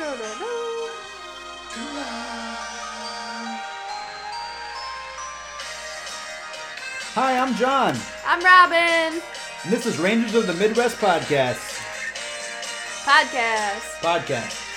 Hi, I'm John, I'm Robin. and this is Rangers of the Midwest podcast. Podcast. Podcast.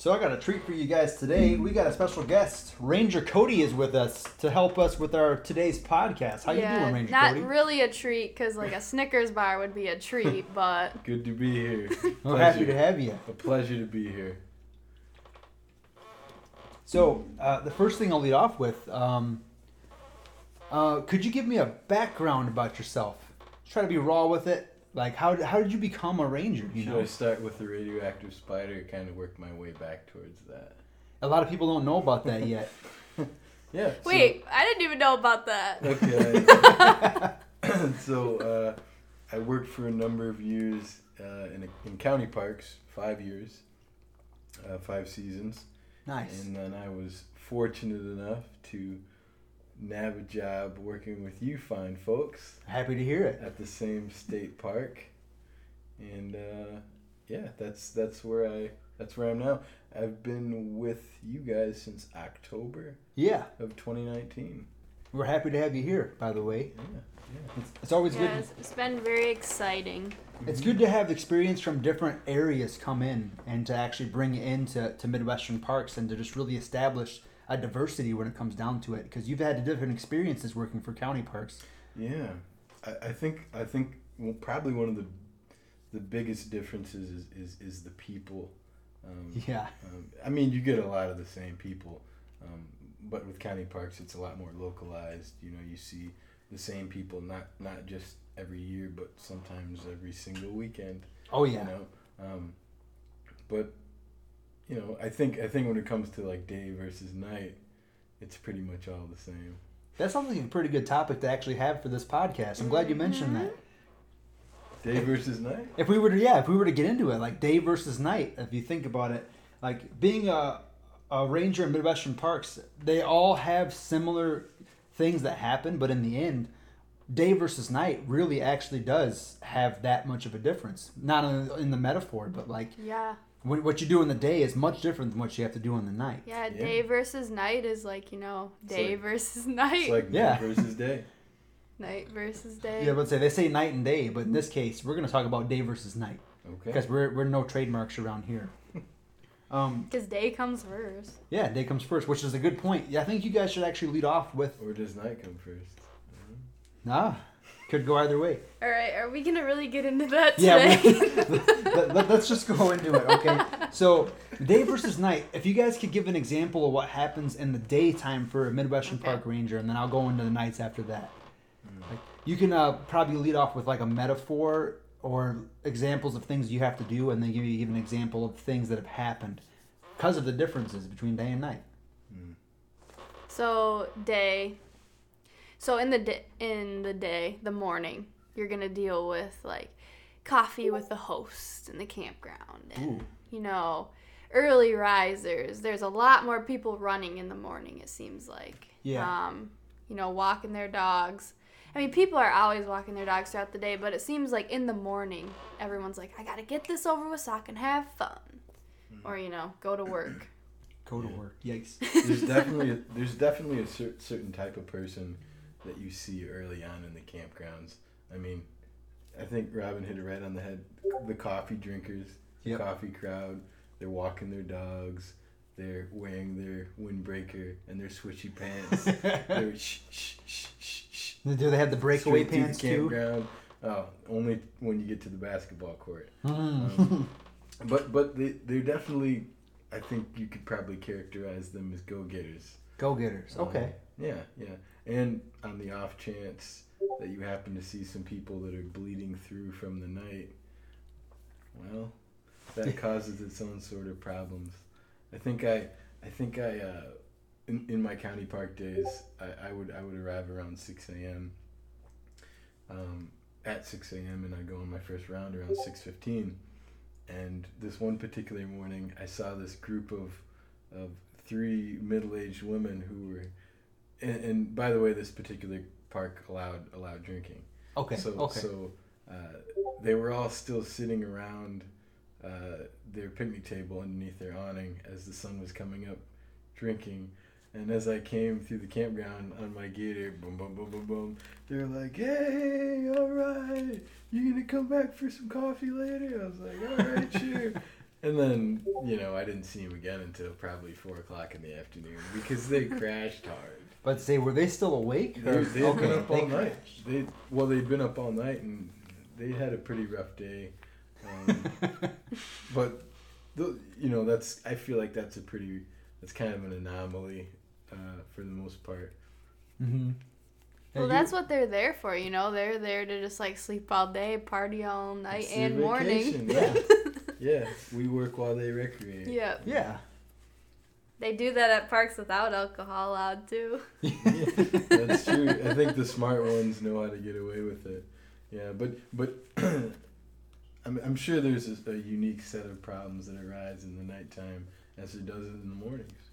So I got a treat for you guys today. We got a special guest. Ranger Cody is with us to help us with our today's podcast. How yeah, you doing, Ranger not Cody? Not really a treat because like a Snickers bar would be a treat, but Good to be here. We're happy to have you. A pleasure to be here. So uh, the first thing I'll lead off with, um, uh, could you give me a background about yourself? Try to be raw with it. Like how how did you become a ranger? You Should know, I start with the radioactive spider? And Kind of work my way back towards that. a lot of people don't know about that yet. Yeah. so- wait, I didn't even know about that. Okay. so uh, I worked for a number of years uh, in, in county parks, five years, uh, five seasons, nice. and then I was fortunate enough to nab a job working with you fine folks Happy to hear it. at the same state park, and uh, yeah, that's that's where I that's where I'm now. I've been with you guys since October Yeah, of 2019. we're happy to have you here. By the way, Yeah, yeah. it's, it's always Yeah, good. it's, it's been very exciting. It's good to have experience from different areas come in and to actually bring it into to Midwestern parks and to just really establish a diversity when it comes down to it because you've had different experiences working for county parks. Yeah, I, I think I think well, probably one of the the biggest differences is is, is the people. Um, Yeah, um, I mean, you get a lot of the same people, um, but with county parks, it's a lot more localized. You know, you see the same people not not just every year, but sometimes every single weekend. oh yeah. You know, um, but you know, I think I think when it comes to like day versus night, it's pretty much all the same. that sounds like a pretty good topic to actually have for this podcast. I'm glad you mentioned that. Mm-hmm. Day versus night. If we were to yeah, if we were to get into it, like day versus night, if you think about it, like being a a ranger in Midwestern parks, they all have similar things that happen, but in the end, day versus night really actually does have that much of a difference. Not in, in the metaphor, but like Yeah, what, what you do in the day is much different than what you have to do in the night. yeah. Yeah. Day versus night is like you know, day like- versus night, It's like Yeah. night versus day. night versus day. Yeah, but say they say night and day, but in this case, we're gonna talk about day versus night Okay. because we're we're no trademarks around here. Um, Because day comes first. Yeah, day comes first, which is a good point. Yeah, I think you guys should actually lead off with. Or does night come first? Ah, could go either way. All right, are we gonna really get into that Yeah, today? we, let, us just go into it, okay? So, day versus night. If you guys could give an example of what happens in the daytime for a Midwestern Okay. Park Ranger, and then I'll go into the nights after that. Like, you can uh, probably lead off with like a metaphor or examples of things you have to do, and then give you give an example of things that have happened because of the differences between day and night. So day. So in the di- in the day, the morning, you're gonna deal with like coffee with the host in the campground, and Ooh. you know, early risers. There's a lot more people running in the morning. It seems like. Yeah. Um, you know, walking their dogs. I mean, people are always walking their dogs throughout the day, but it seems like in the morning, everyone's like, I gotta get this over with so I can have fun, or you know, go to work. Go to Yeah. work. Yikes. There's definitely a, there's definitely a cer- certain type of person that you see early on in the campgrounds. I mean, I think Robin hit it right on the head. The coffee drinkers, the Yep. coffee crowd. They're walking their dogs. They're wearing their windbreaker and their switchy pants. they're shh shh shh shh shh. Do they have the breakaway straight pants the too? campground. Oh, only when you get to the basketball court. Mm. Um, but but they they're definitely. I think you could probably characterize them as go getters. Go getters. Okay. Yeah, yeah. And on the off chance that you happen to see some people that are bleeding through from the night, well, that causes its own sort of problems. I think I, I think I, uh, in, in my county park days, I, I would I would arrive around six a.m. Um, at six a.m. and I'd go on my first round around six fifteen. And this one particular morning, I saw this group of of three middle-aged women who were and, and by the way this particular park allowed allowed drinking Okay. So okay. so uh, they were all still sitting around uh, their picnic table underneath their awning as the sun was coming up, drinking. And as I came through the campground on my gator, boom, boom, boom, boom, boom, they're like, "Hey, all right, you gonna come back for some coffee later?" I was like, "All right, sure." And then, you know, I didn't see him again until probably four o'clock in the afternoon because they crashed hard. But say, were they still awake? They, or- they had been okay, up they all night. crashed. They well, they'd been up all night and they had a pretty rough day. Um, but the, you know, that's I feel like that's a pretty that's kind of an anomaly uh, for the most part. mm-hmm. Well, that's what they're there for, you know. They're there to just like sleep all day, party all night It's their and morning. Yeah. Yeah, we work while they recreate. yep. Yeah. They do that at parks without alcohol allowed too. That's true. I think the smart ones know how to get away with it. Yeah, but but I'm I'm sure there's a, a unique set of problems that arise in the nighttime as there does in the mornings.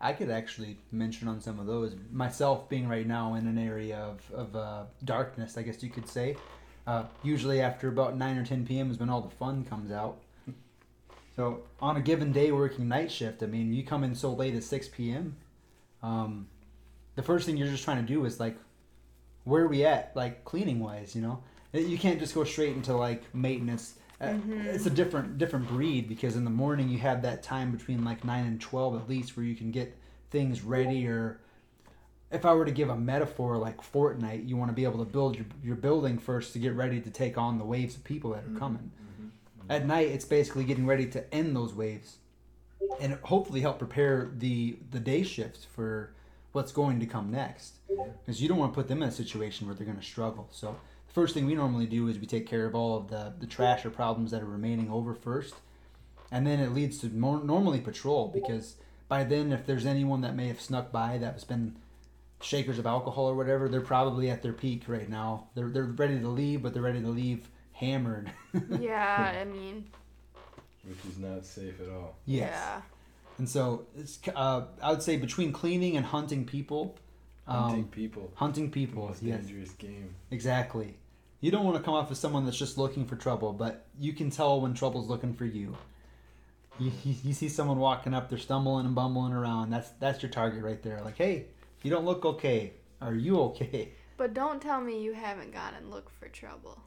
I could actually mention on some of those. Myself being right now in an area of, of uh, darkness, I guess you could say. Uh, usually after about 9 or 10 p.m. is when all the fun comes out. So on a given day working night shift, I mean, you come in so late at 6 p.m. Um, the first thing you're just trying to do is like, where are we at, like cleaning wise, you know? You can't just go straight into like maintenance. Uh, Mhm. It's a different different breed because in the morning you have that time between like nine and twelve at least where you can get things ready. Or if I were to give a metaphor like Fortnite, you want to be able to build your, your building first to get ready to take on the waves of people that are coming. At night, it's basically getting ready to end those waves, and hopefully help prepare the the day shift for what's going to come next. Because you don't want to put them in a situation where they're going to struggle. So the first thing we normally do is we take care of all of the the trash or problems that are remaining over first, and then it leads to more normally patrol because by then if there's anyone that may have snuck by that has been shakers of alcohol or whatever, they're probably at their peak right now. They're they're ready to leave, but they're ready to leave hammered. yeah, I mean, which is not safe at all. Yes. yeah. And so it's uh, I would say between cleaning and hunting people, Hunting um, people, hunting the people. most Yes, dangerous game. exactly. You don't want to come off as someone that's just looking for trouble, but you can tell when trouble's looking for you. You, you, you see someone walking up, they're stumbling and bumbling around. That's that's your target right there. Like, hey, you don't look okay. Are you okay? But don't tell me you haven't gone and looked for trouble.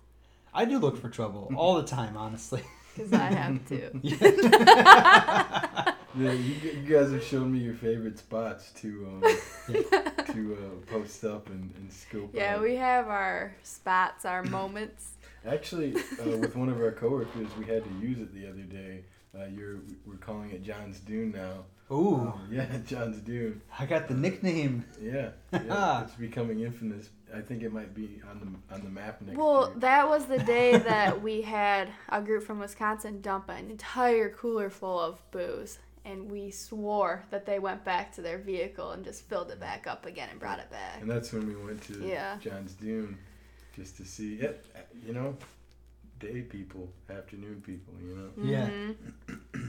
I do look for trouble all the time, honestly. Because I have to. Yeah, you, you guys have shown me your favorite spots to um, to uh, post up and, and scope Yeah, out. we have our spots, our moments. Actually, uh, with one of our coworkers, we had to use it the other day. Uh, you're we're calling it John's Dune now. Ooh, Um, yeah, John's Dune. I got the nickname. Yeah, yeah, it's becoming infamous. I think it might be on the on the map next Well, year. that was the day that we had a group from Wisconsin dump an entire cooler full of booze. And we swore that they went back to their vehicle and just filled it back up again and brought it back. And that's when we went to Yeah. John's Dune, just to see it. You know, day people, afternoon people. You know. Yeah. Mm-hmm.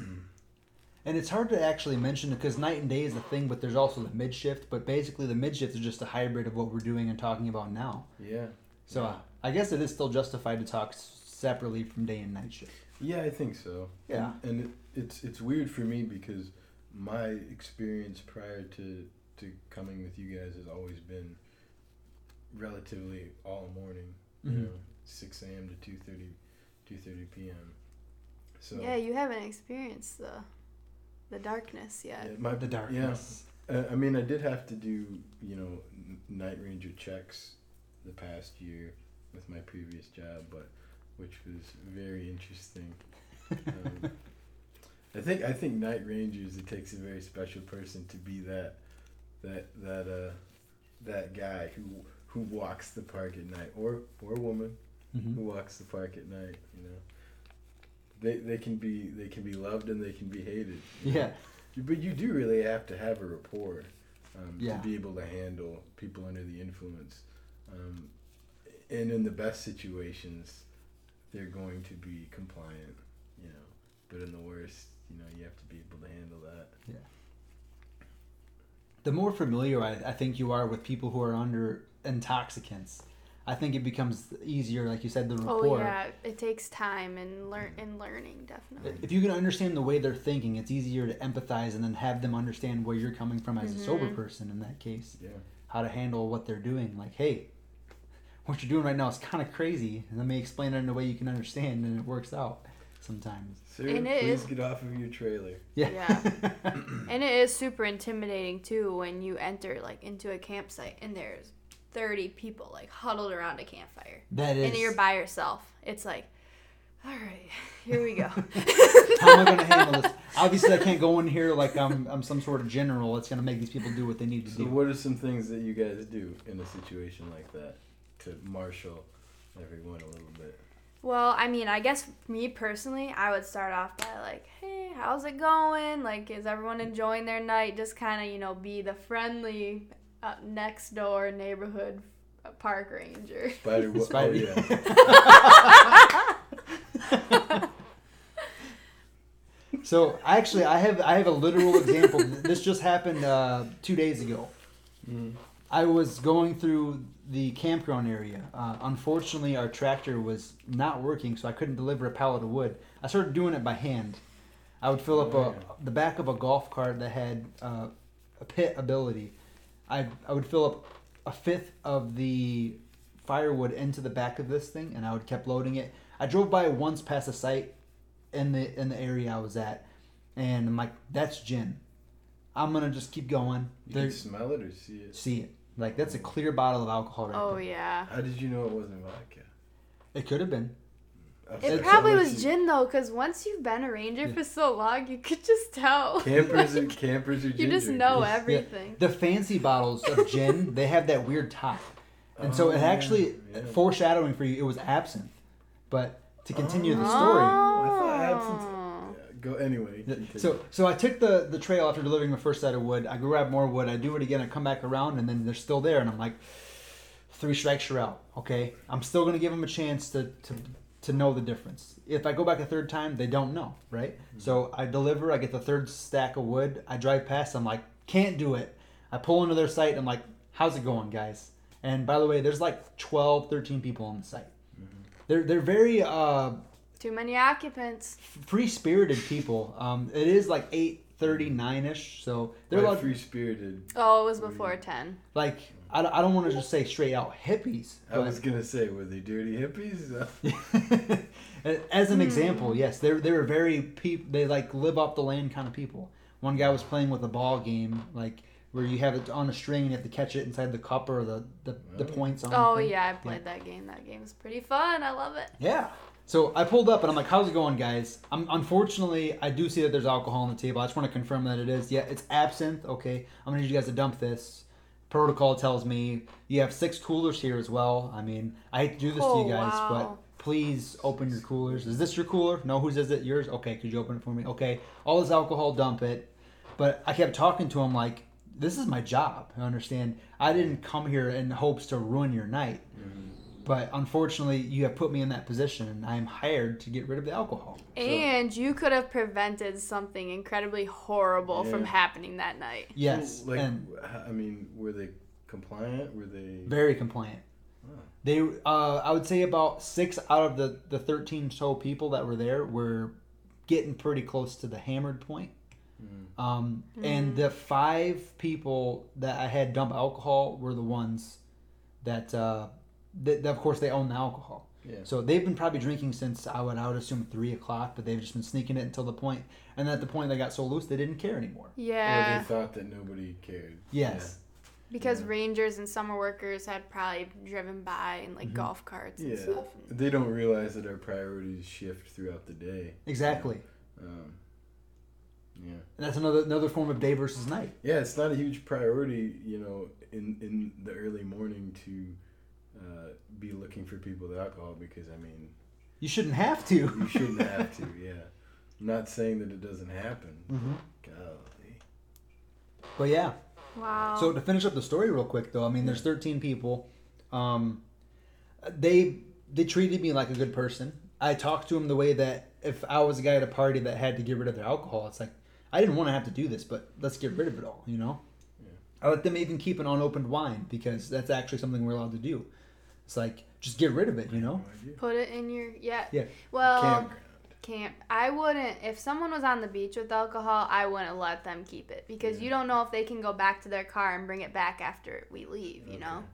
And it's hard to actually mention because night and day is the thing, but there's also the mid shift. But basically, the mid shift is just a hybrid of what we're doing and talking about now. Yeah. So uh, I guess it is still justified to talk separately from day and night shift. Yeah, I think so. Yeah. And, and it, it's it's weird for me because my experience prior to to coming with you guys has always been relatively all morning. You Mhm. know, six a.m. to 2.30, 2.30 p.m. So Yeah, you haven't experienced the the darkness yet. yeah, my The darkness. Yeah, uh, I mean, I did have to do you know night ranger checks the past year with my previous job, but which was very interesting. Um, I think I think night rangers it takes a very special person to be that that that uh that guy who who walks the park at night or or woman Mhm. who walks the park at night. You know, they they can be they can be loved and they can be hated. you know? Yeah. But you do really have to have a rapport um, Yeah. to be able to handle people under the influence. Um, and in the best situations, they're going to be compliant, you know. But in the worst, you know, you have to be able to handle that. Yeah. The more familiar I, I think you are with people who are under intoxicants, I think it becomes easier, like you said, the report. Oh yeah, it takes time and learn and learning definitely. If you can understand the way they're thinking, it's easier to empathize and then have them understand where you're coming from as a sober Mhm. person in that case. Yeah. How to handle what they're doing. Like, hey, what you're doing right now is kind of crazy. And let me explain it in a way you can understand, and it works out sometimes. Sir, And it please is- get off of your trailer. Yeah. And it is super intimidating too when you enter like into a campsite and there's 30 people like huddled around a campfire that is. and you're by yourself. It's like, all right, here we go. How am I going to handle this? Obviously, I can't go in here like I'm, I'm some sort of general. It's going to make these people do what they need to So, do. what are some things that you guys do in a situation like that to marshal everyone a little bit? Well, I mean, I guess me personally, I would start off by like, hey, how's it going? Like, is everyone enjoying their night? Just kind of, you know, be the friendly uh, next door neighborhood uh, park ranger. Spider, wo- Spider. Oh, yeah. so actually, I have I have a literal example. this just happened uh, two days ago. Mhm. I was going through the campground area. Uh, unfortunately, our tractor was not working, so I couldn't deliver a pallet of wood. I started doing it by hand. I would fill up Oh, a, yeah. the back of a golf cart that had uh, a pit ability. I, I would fill up a fifth of the firewood into the back of this thing, and I would kept loading it. I drove by once past a site in the in the area I was at, and I'm like, "That's gin." I'm gonna just keep going. You There- can smell it or see it. see it. Like that's a clear bottle of alcohol right Oh there. yeah. How did you know it wasn't vodka? It could have been. I've It said probably was much- gin though, because once you've been a ranger Yeah. for so long, you could just tell. Campers are campers are you just ginger. know Yeah. everything. The fancy bottles of gin, they have that weird top. And so Oh, it actually yeah. foreshadowing for you it was absinthe. But to continue the story. Oh. I thought absinthe- Oh. Yeah, Go anyway. Continue. So so I took the the trail after delivering my first set of wood. I grab more wood. I do it again. I come back around, and then they're still there. And I'm like, three strikes, you're out. Okay, I'm still gonna give them a chance to to to know the difference. If I go back a third time, they don't know, right? So I deliver. I get the third stack of wood. I drive past. I'm like, can't do it. I pull into their site. I'm like, how's it going, guys? And by the way, there's like 12, 13 people on the site. They're they're very uh, Too many occupants. free spirited people. Um, it is like eight thirty nine ish, so they're By allowed, free spirited. Oh, it was before 10. like I, don't- I don't want to just say straight out hippies. I was gonna say, were they dirty hippies? As an hmm. example, yes, they they were very peop. They like live off the land kind of people. One guy was playing with a ball game, like where you have it on a string and you have to catch it inside the cup or the the, the points on. Oh, thing. yeah, I played that game. That game's pretty fun. I love it. Yeah. So I pulled up and I'm like, "How's it going, guys?" I'm unfortunately I do see that there's alcohol on the table. I just want to confirm that it is. Yeah, it's absinthe. Okay, I'm gonna need you guys to dump this. Protocol tells me you have six coolers here as well. I mean, I hate to do this to Oh, you guys, wow. but please open your coolers. Is this your cooler? No, whose is it? Yours? Okay, could you open it for me? Okay, all this alcohol, dump it. But I kept talking to him like, "This is my job. I understand. I didn't come here in hopes to ruin your night." Mm-hmm. But unfortunately, you have put me in that position, and I am hired to get rid of the alcohol. And you could have prevented something incredibly horrible from happening that night. Yes, Like, and I mean, were they compliant? Were they? very compliant. Oh. They, uh, I would say, about six out of the the thirteen so people that were there were getting pretty close to the hammered point. Mm. Um, And the five people that I had dump alcohol were the ones that, uh, that, that of course, they own the alcohol. Yeah. So they've been probably drinking since I would I would assume three o'clock, but they've just been sneaking it until the point, and at the point they got so loose they didn't care anymore. Or Yeah. they thought that nobody cared. Yes, Because Yeah. rangers and summer workers had probably driven by in like Mhm. golf carts and Yeah. stuff. They don't realize that our priorities shift throughout the day. exactly. Um, yeah. And that's another another form of day versus night. Yeah, it's not a huge priority, you know, in in the early morning to uh, be looking for people with alcohol because I mean, You shouldn't have to. you shouldn't have to. Yeah, I'm not saying that it doesn't happen. hmm Golly. But yeah. Wow. So to finish up the story real quick, though, I mean, there's 13 people. Um, they they treated me like a good person. I talked to them the way that if I was a guy at a party that had to get rid of their alcohol, it's like I didn't want to have to do this, but let's get rid of it all. You know. I let them even keep an unopened wine because that's actually something we're allowed to do. It's like just get rid of it, you know? Put it in your yeah. Yeah. Well, Campground. camp. I wouldn't. If someone was on the beach with alcohol, I wouldn't let them keep it because Yeah. you don't know if they can go back to their car and bring it back after we leave. You know.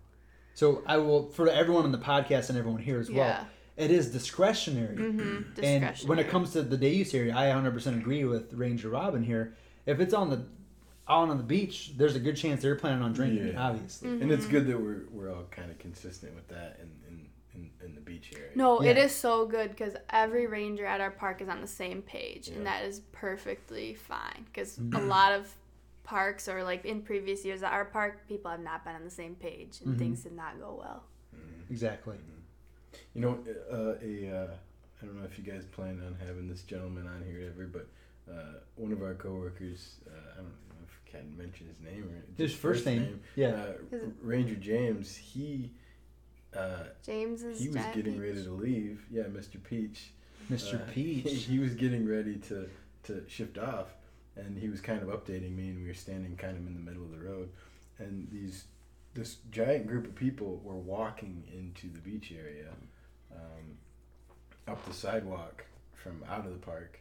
So I will for everyone on the podcast and everyone here as well. Yeah. It is discretionary. Mm-hmm. And when it comes to the day use area, I 100% agree with Ranger Robin here. If it's on the out on the beach, there's a good chance they're planning on drinking, Yeah. obviously. Mm-hmm. And it's good that we're we're all kind of consistent with that in in, in, in the beach area. No, it Yeah. is so good because every ranger at our park is on the same page, and that is perfectly fine. Because a lot of parks, or like in previous years at our park, people have not been on the same page, and Mhm. things did not go well. Exactly. You know, uh, a uh, I don't know if you guys plan on having this gentleman on here ever, but uh, one of our coworkers, uh, I don't know if mention his name or His just first name, yeah. uh, Ranger James. He uh, James is. he was Giant getting Peach. ready to leave. Yeah, Mr. Peach. Mr. Uh, Peach. He, he was getting ready to, to shift off, and he was kind of updating me, and we were standing kind of in the middle of the road, and these this giant group of people were walking into the beach area, um, up the sidewalk from out of the park,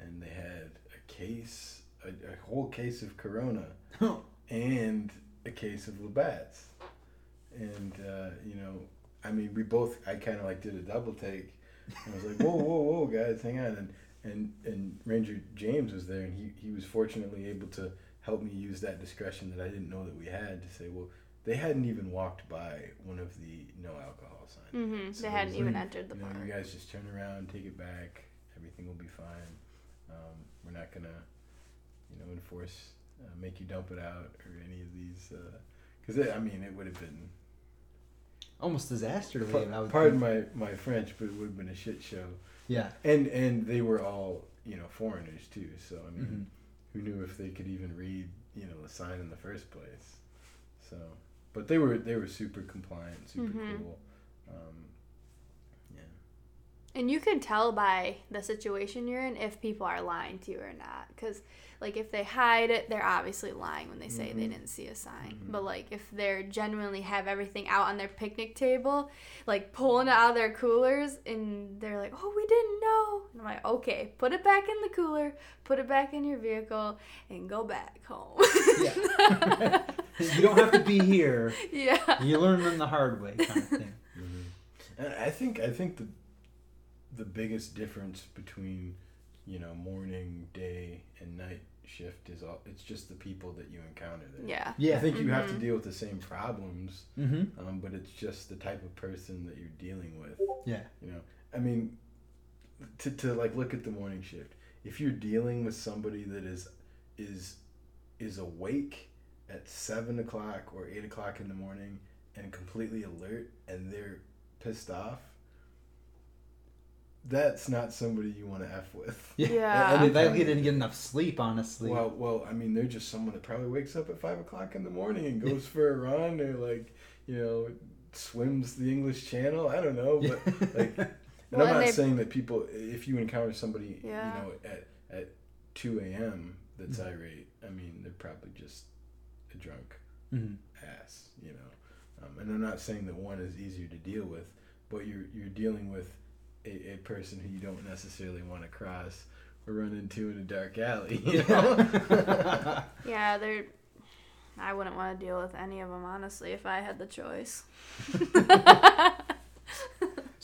and they had a case, a, a whole case of Corona, and a case of Labatt's, and uh, you know, I mean, we both, I kind of like did a double take. And I was like, whoa, whoa, whoa, guys, hang on. And and and Ranger James was there, and he he was fortunately able to help me use that discretion that I didn't know that we had to say, well, they hadn't even walked by one of the no alcohol signs. Mm-hmm. So they hadn't even like, entered the You know, park. you guys just turn around, take it back. Everything will be fine. Um, we're not gonna, you know, enforce, uh, make you dump it out or any of these, because I mean, it would have been. Almost disaster to leave. I would Pardon think. my, my French, but it would have been a shit show. Yeah. And and they were all you know foreigners too. So I mean, Mhm. who knew if they could even read you know the sign in the first place? So, but they were they were super compliant, super Mhm. cool. Um, yeah. And you can tell by the situation you're in if people are lying to you or not. Because, like, if they hide it, they're obviously lying when they say they Mhm. didn't see a sign. Mhm. But, like, if they're genuinely have everything out on their picnic table, like pulling it out of their coolers, and they're like, oh, we didn't know. And I'm like, okay, put it back in the cooler, put it back in your vehicle, and go back home. Yeah. you don't have to be here. yeah. You learn them the hard way, kind of thing. And I think I think the the biggest difference between you know morning, day, and night shift is all. It's just the people that you encounter there. Yeah. Yeah. I think you have to Mhm. deal with the same problems, Mm-hmm. um, but it's just the type of person that you're dealing with. Yeah. You know, I mean, to, to like look at the morning shift. If you're dealing with somebody that is is is awake at seven o'clock or eight o'clock in the morning and completely alert, and they're pissed off. That's not somebody you want to f with. Yeah. I mean, they didn't get enough sleep, honestly. Well, well, I mean, they're just someone that probably wakes up at five o'clock in the morning and goes for a run, or like, you know, swims the English Channel. I don't know, but like, and Well, I'm not they- saying that people, if you encounter somebody, Yeah. you know, at at two a.m. that's Mhm. irate, I mean, they're probably just a drunk Mhm. ass, you know. Um, and I'm not saying that one is easier to deal with, but you're you're dealing with a, a person who you don't necessarily want to cross or run into in a dark alley. You know? Yeah, they're. I wouldn't want to deal with any of them, honestly, if I had the choice.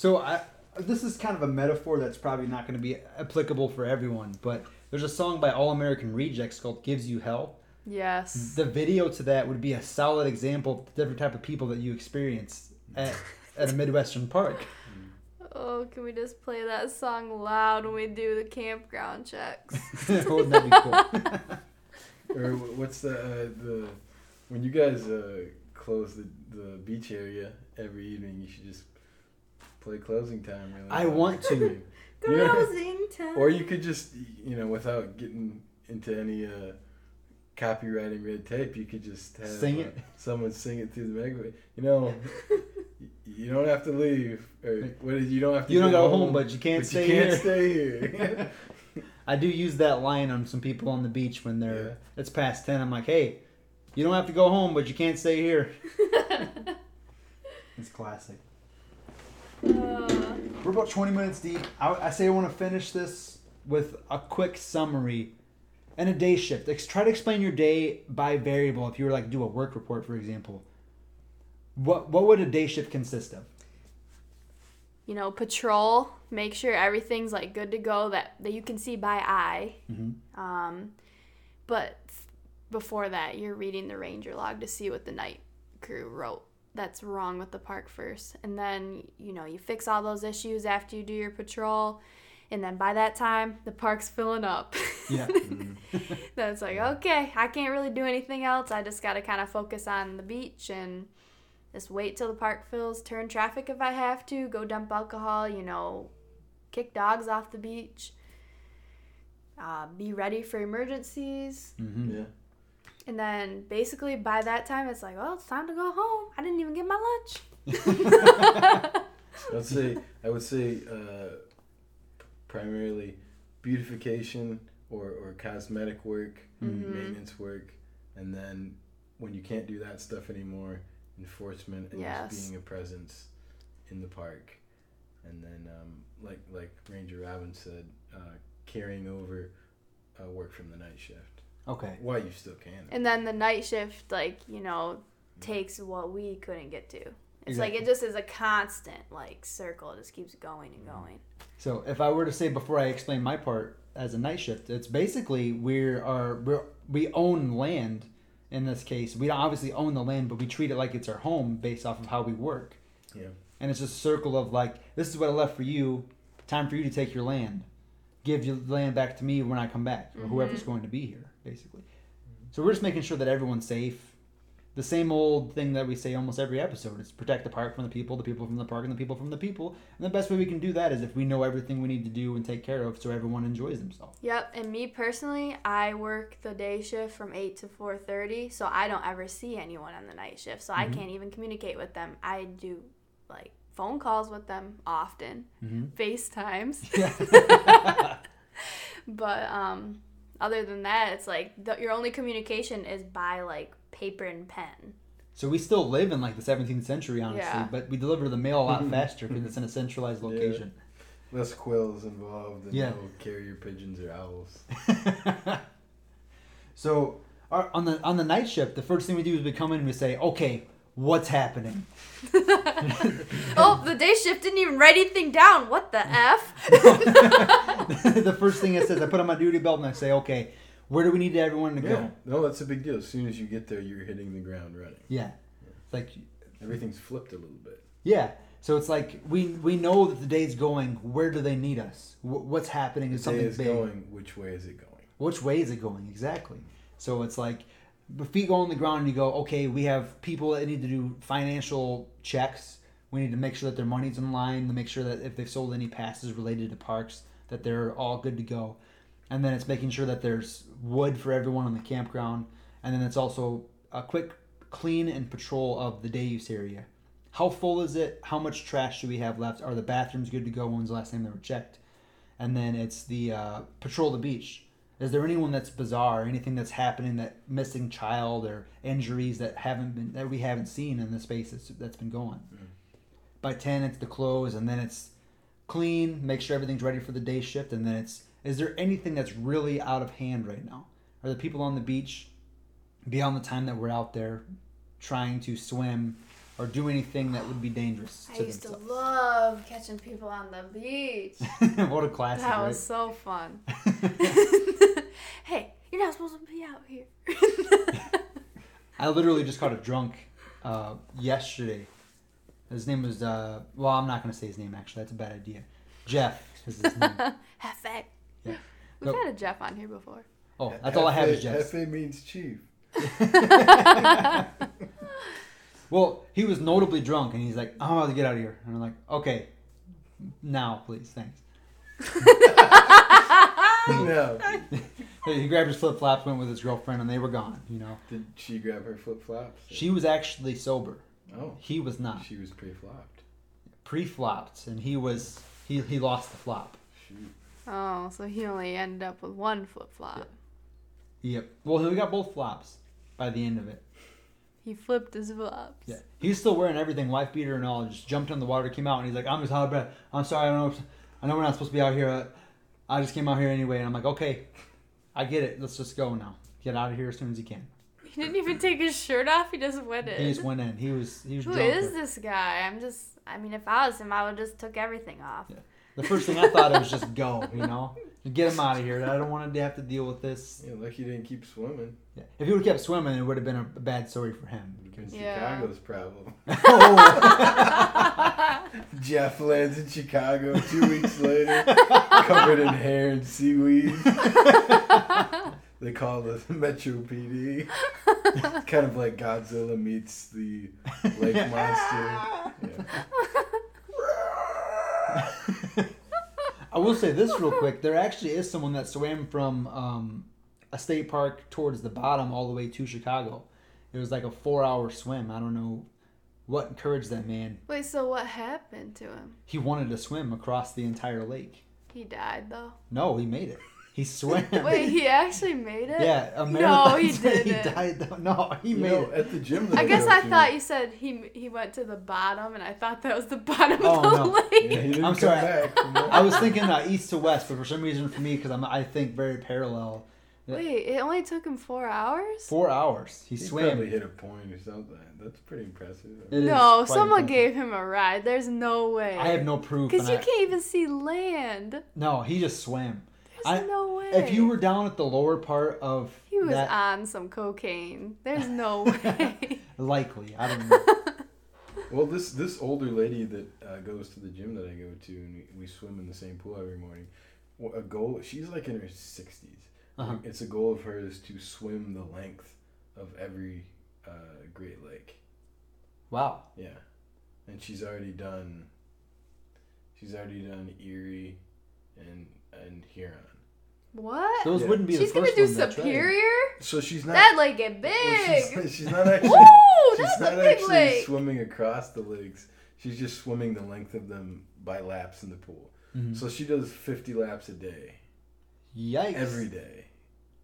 So I, this is kind of a metaphor that's probably not going to be applicable for everyone, but there's a song by All American Rejects called "Gives You Hell." yes. The video to that would be a solid example of the different type of people that you experience at, at a midwestern park. Oh, can we just play that song loud when we do the campground checks? Wouldn't that be cool? or what's the uh, the when you guys uh, close the, the beach area every evening, you should just play closing time. Really I want to. You know- Closing time. or you could just you know without getting into any uh, copywriting red tape, you could just have Sing uh, it. someone sing it through the megaphone. You know, you don't have to leave, or what is you don't have to. You don't get go home, but you can't but stay you can't here. stay here. I do use that line on some people on the beach when they're Yeah. it's past ten. I'm like, hey, you don't have to go home, but you can't stay here. It's classic. Uh, We're about 20 minutes deep. I, I say I want to finish this with a quick summary and a day shift. Ex- try to explain your day by variable. If you were like do a work report, for example, what what would a day shift consist of? you know, patrol. Make sure everything's like good to go that that you can see by eye. Mm-hmm. Um, but before that, you're reading the ranger log to see what the night crew wrote that's wrong with the park first. And then, you know, you fix all those issues after you do your patrol. And then by that time, the park's filling up. Yeah. then it's like, okay, I can't really do anything else. I just got to kind of focus on the beach and just wait till the park fills, turn traffic if I have to, go dump alcohol, you know, kick dogs off the beach, uh, be ready for emergencies. Mm-hmm. Yeah. And then basically by that time, it's like, well, it's time to go home. I didn't even get my lunch. I'd say I would say uh, primarily beautification or, or cosmetic work, Mhm. maintenance work, and then when you can't do that stuff anymore, enforcement and Yes. just being a presence in the park, and then um, like like Ranger Robin said, uh, carrying over uh, work from the night shift. Okay. Why you still can. And then the night shift, like, you know, takes what we couldn't get to. It's like it just is a constant like circle. It just keeps going and going. So if I were to say before I explain my part as a night shift, it's basically we are we're, we own land. In this case, we don't obviously own the land, but we treat it like it's our home based off of how we work. Yeah. And it's just a circle of like, this is what I left for you. Time for you to take your land. Give your land back to me when I come back, or mm-hmm. whoever's going to be here, basically. So we're just making sure that everyone's safe. The same old thing that we say almost every episode is protect the park from the people, the people from the park, and the people from the people. And the best way we can do that is if we know everything we need to do and take care of so everyone enjoys themselves. Yep, and me personally, I work the day shift from 8 to 4:30, so I don't ever see anyone on the night shift. So I Mhm. can't even communicate with them. I do like phone calls with them often, Mm-hmm. FaceTimes. Yeah. But um other than that, it's like the, your only communication is by like paper and pen. so we still live in like the 17th century, honestly, Yeah. but we deliver the mail a lot faster because it's in a centralized Yeah. location. Less quills involved and Yeah. no carrier pigeons or owls. so our, on the on the night shift, the first thing we do is we come in and we say, "Okay, what's happening?" oh, the day shift didn't even write anything down. What the f? the first thing it says, I put on my duty belt and I say, "Okay, where do we need everyone to Yeah, go?" no, that's a big deal. As soon as you get there, you're hitting the ground running. Yeah, it's like Everything's flipped a little bit. yeah. So it's like we we know that the day's going. Where do they need us? Wh- What's happening is Day something is big. going. Which way is it going? Which way is it going exactly? So it's like the feet go on the ground and you go, okay, we have people that need to do financial checks. We need to make sure that their money's in line, to make sure that if they've sold any passes related to parks, that they're all good to go. And then it's making sure that there's wood for everyone on the campground. And then it's also a quick clean and patrol of the day use area. How full is it? How much trash do we have left? Are the bathrooms good to go? When's the last time they were checked? And then it's the uh, patrol the beach. Is there anyone that's bizarre? Anything that's happening that missing child or injuries that haven't been that we haven't seen in the space that's, that's been going? Mm. By ten, it's the close, and then it's clean. Make sure everything's ready for the day shift, and then it's. Is there anything that's really out of hand right now? Are the people on the beach beyond the time that we're out there trying to swim or do anything that would be dangerous I to used to love catching people on the beach. what a classic! That right? was so fun. hey, you're not supposed to be out here. I literally just caught a drunk uh, yesterday. His name was uh, well, I'm not gonna say his name actually. That's a bad idea. Jeff is his name. Hefe. Yeah. We've No. had a Jeff on here before. Oh, that's all I have is Jeff. Hefe means chief. Well, he was notably drunk, and he's like, "I'm about to get out of here," and I'm like, "Okay, now, please, thanks." no. He grabbed his flip flops, went with his girlfriend, and they were gone. You know, Did she grab her flip flops? she was actually sober. Oh, He was not. she was pre-flopped. Pre-flopped, and he was he he lost the flop. Shoot. Oh, so he only ended up with one flip flop. Yep. Well, he got both flops by the end of it. He flipped his flops. Yeah, he's still wearing everything, wife beater and all. Just jumped in the water, came out, and he's like, "I'm just out of breath. I'm sorry. I don't know. I know we're not supposed to be out here. uh, I just came out here anyway." And I'm like, "Okay, I get it. Let's just go now. Get out of here as soon as you can." He didn't even take his shirt off. He just went in. He just went in. He was he was. Who drunk is or- this guy? I'm just. I mean, if I was him, I would just took everything off. Yeah. The first thing I thought it was just go. You know, get him out of here. I don't want to have to deal with this. Yeah, lucky you didn't keep swimming. Yeah. If he would have kept swimming, it would have been a bad story for him. Because Yeah. Chicago's problem. Oh. Jeff lands in Chicago two weeks later, covered in hair and seaweed. They call the Metro PD. kind of like Godzilla meets the lake monster. I will say this real quick. There actually is someone that swam from um, a state park towards the bottom all the way to Chicago. It was like a four-hour swim. I don't know what encouraged that man. Wait, so what happened to him? He wanted to swim across the entire lake. He died though. No, he made it. He swam. Wait, he actually made it? yeah, a No, marathon. he he didn't. He died. Though. No, he You made know, it. at the gym I I guess I to- thought you said he he went to the bottom, and I thought that was the bottom Oh, of the no. lake. Yeah, I'm sorry. back. I was thinking uh, east to west, but for some reason for me, because I'm I think very parallel. Wait, it only took him four hours? Four hours. He He swam. probably hit a point or something. That's pretty impressive. It is no, someone impressive. gave him a ride. There's no way. I have no proof. Because you I- can't even see land. No, he just swam. There's I- no way. If you were down at the lower part of He was that, on some cocaine. There's no way. likely, I don't know. Well, this this older lady that uh, goes to the gym that I go to, and we, we swim in the same pool every morning. wh- A goal. She's like in her 60s Uh-huh. It's a goal of hers to swim the length of every uh, Great Lake. Wow. Yeah, and she's already done. She's already done Erie, and and Huron. what? Those Yeah. wouldn't be She's the gonna first do ones I tried. Superior? So she's not. That lake get well, big. she's, she's not actually. Woo! she's That's not a big actually lake. swimming across the lakes. She's just swimming the length of them by laps in the pool. Mhm. So she does 50 laps a day. Yikes. Every day.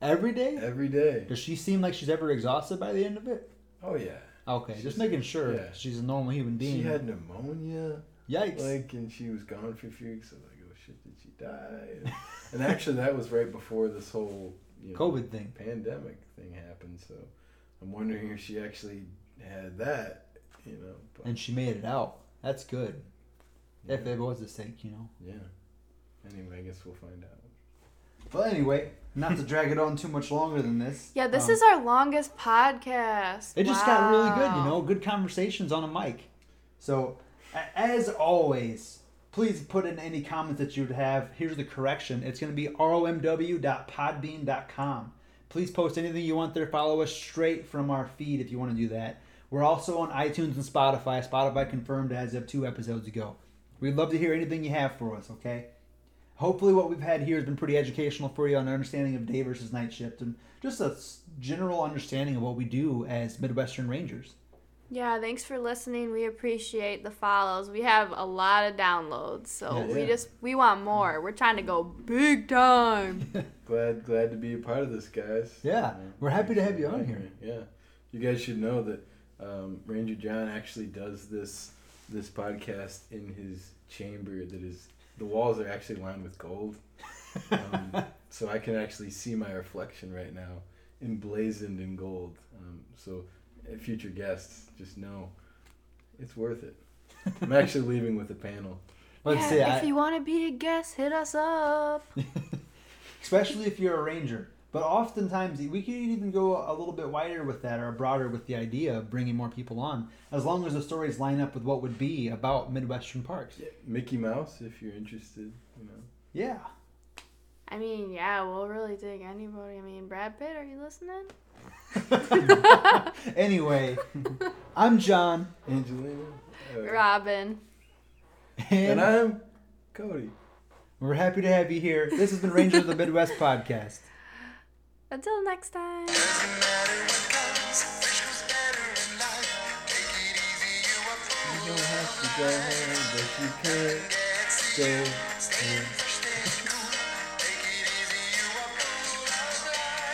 Every day? Every day. Does she seem like she's ever exhausted by the end of it? Oh, yeah. Okay, She's- just making sure yeah. she's a normal human being. She had pneumonia, Yikes. like, and she was gone for a few weeks. I was like, oh shit, did she die? and actually, that was right before this whole you know, COVID thing. pandemic thing happened. So I'm wondering if she actually had that, you know. But, And she made it out. That's good. yeah. If it was a sink, you know. yeah. Anyway, I guess we'll find out. Well, anyway, not to drag it on too much longer than this. Yeah, this um, is our longest podcast. It just got really good, you know, good conversations on a mic. So, as always, please put in any comments that you'd have. Here's the correction it's going to be romw.podbean.com. Please post anything you want there. Follow us straight from our feed if you want to do that. We're also on iTunes and Spotify. Spotify confirmed as of two episodes ago. We'd love to hear anything you have for us, okay? Hopefully, what we've had here has been pretty educational for you on understanding of day versus night shift and just a general understanding of what we do as Midwestern Rangers. Yeah, thanks for listening. We appreciate the follows. We have a lot of downloads, so Yeah. we Yeah. just we want more. We're trying to go big time. Glad, glad to be a part of this, guys. Yeah, we're happy to have you on here. you. Yeah, you guys should know that um, Ranger John actually does this this podcast in his chamber. That is, the walls are actually lined with gold, um, so I can actually see my reflection right now, emblazoned in gold. Um, so, future guests, just know it's worth it. I'm actually leaving with a panel. Let's yeah, see, if I, you want to be a guest, hit us up. especially if you're a ranger. But oftentimes, we could even go a little bit wider with that or broader with the idea of bringing more people on, as long as the stories line up with what would be about Midwestern parks. Yeah, Mickey Mouse, if you're interested, you know. Yeah. I mean, yeah, we'll really dig anybody. I mean, Brad Pitt, are you listening? anyway, I'm John, Angelina. uh, Robin. And and I'm Cody. we're happy to have you here. This has been Rangers of the Midwest podcast. Until next time. Doesn't matter what comes, which was better in life. Take it easy, you don't have to go home, but you can Get stay. stay.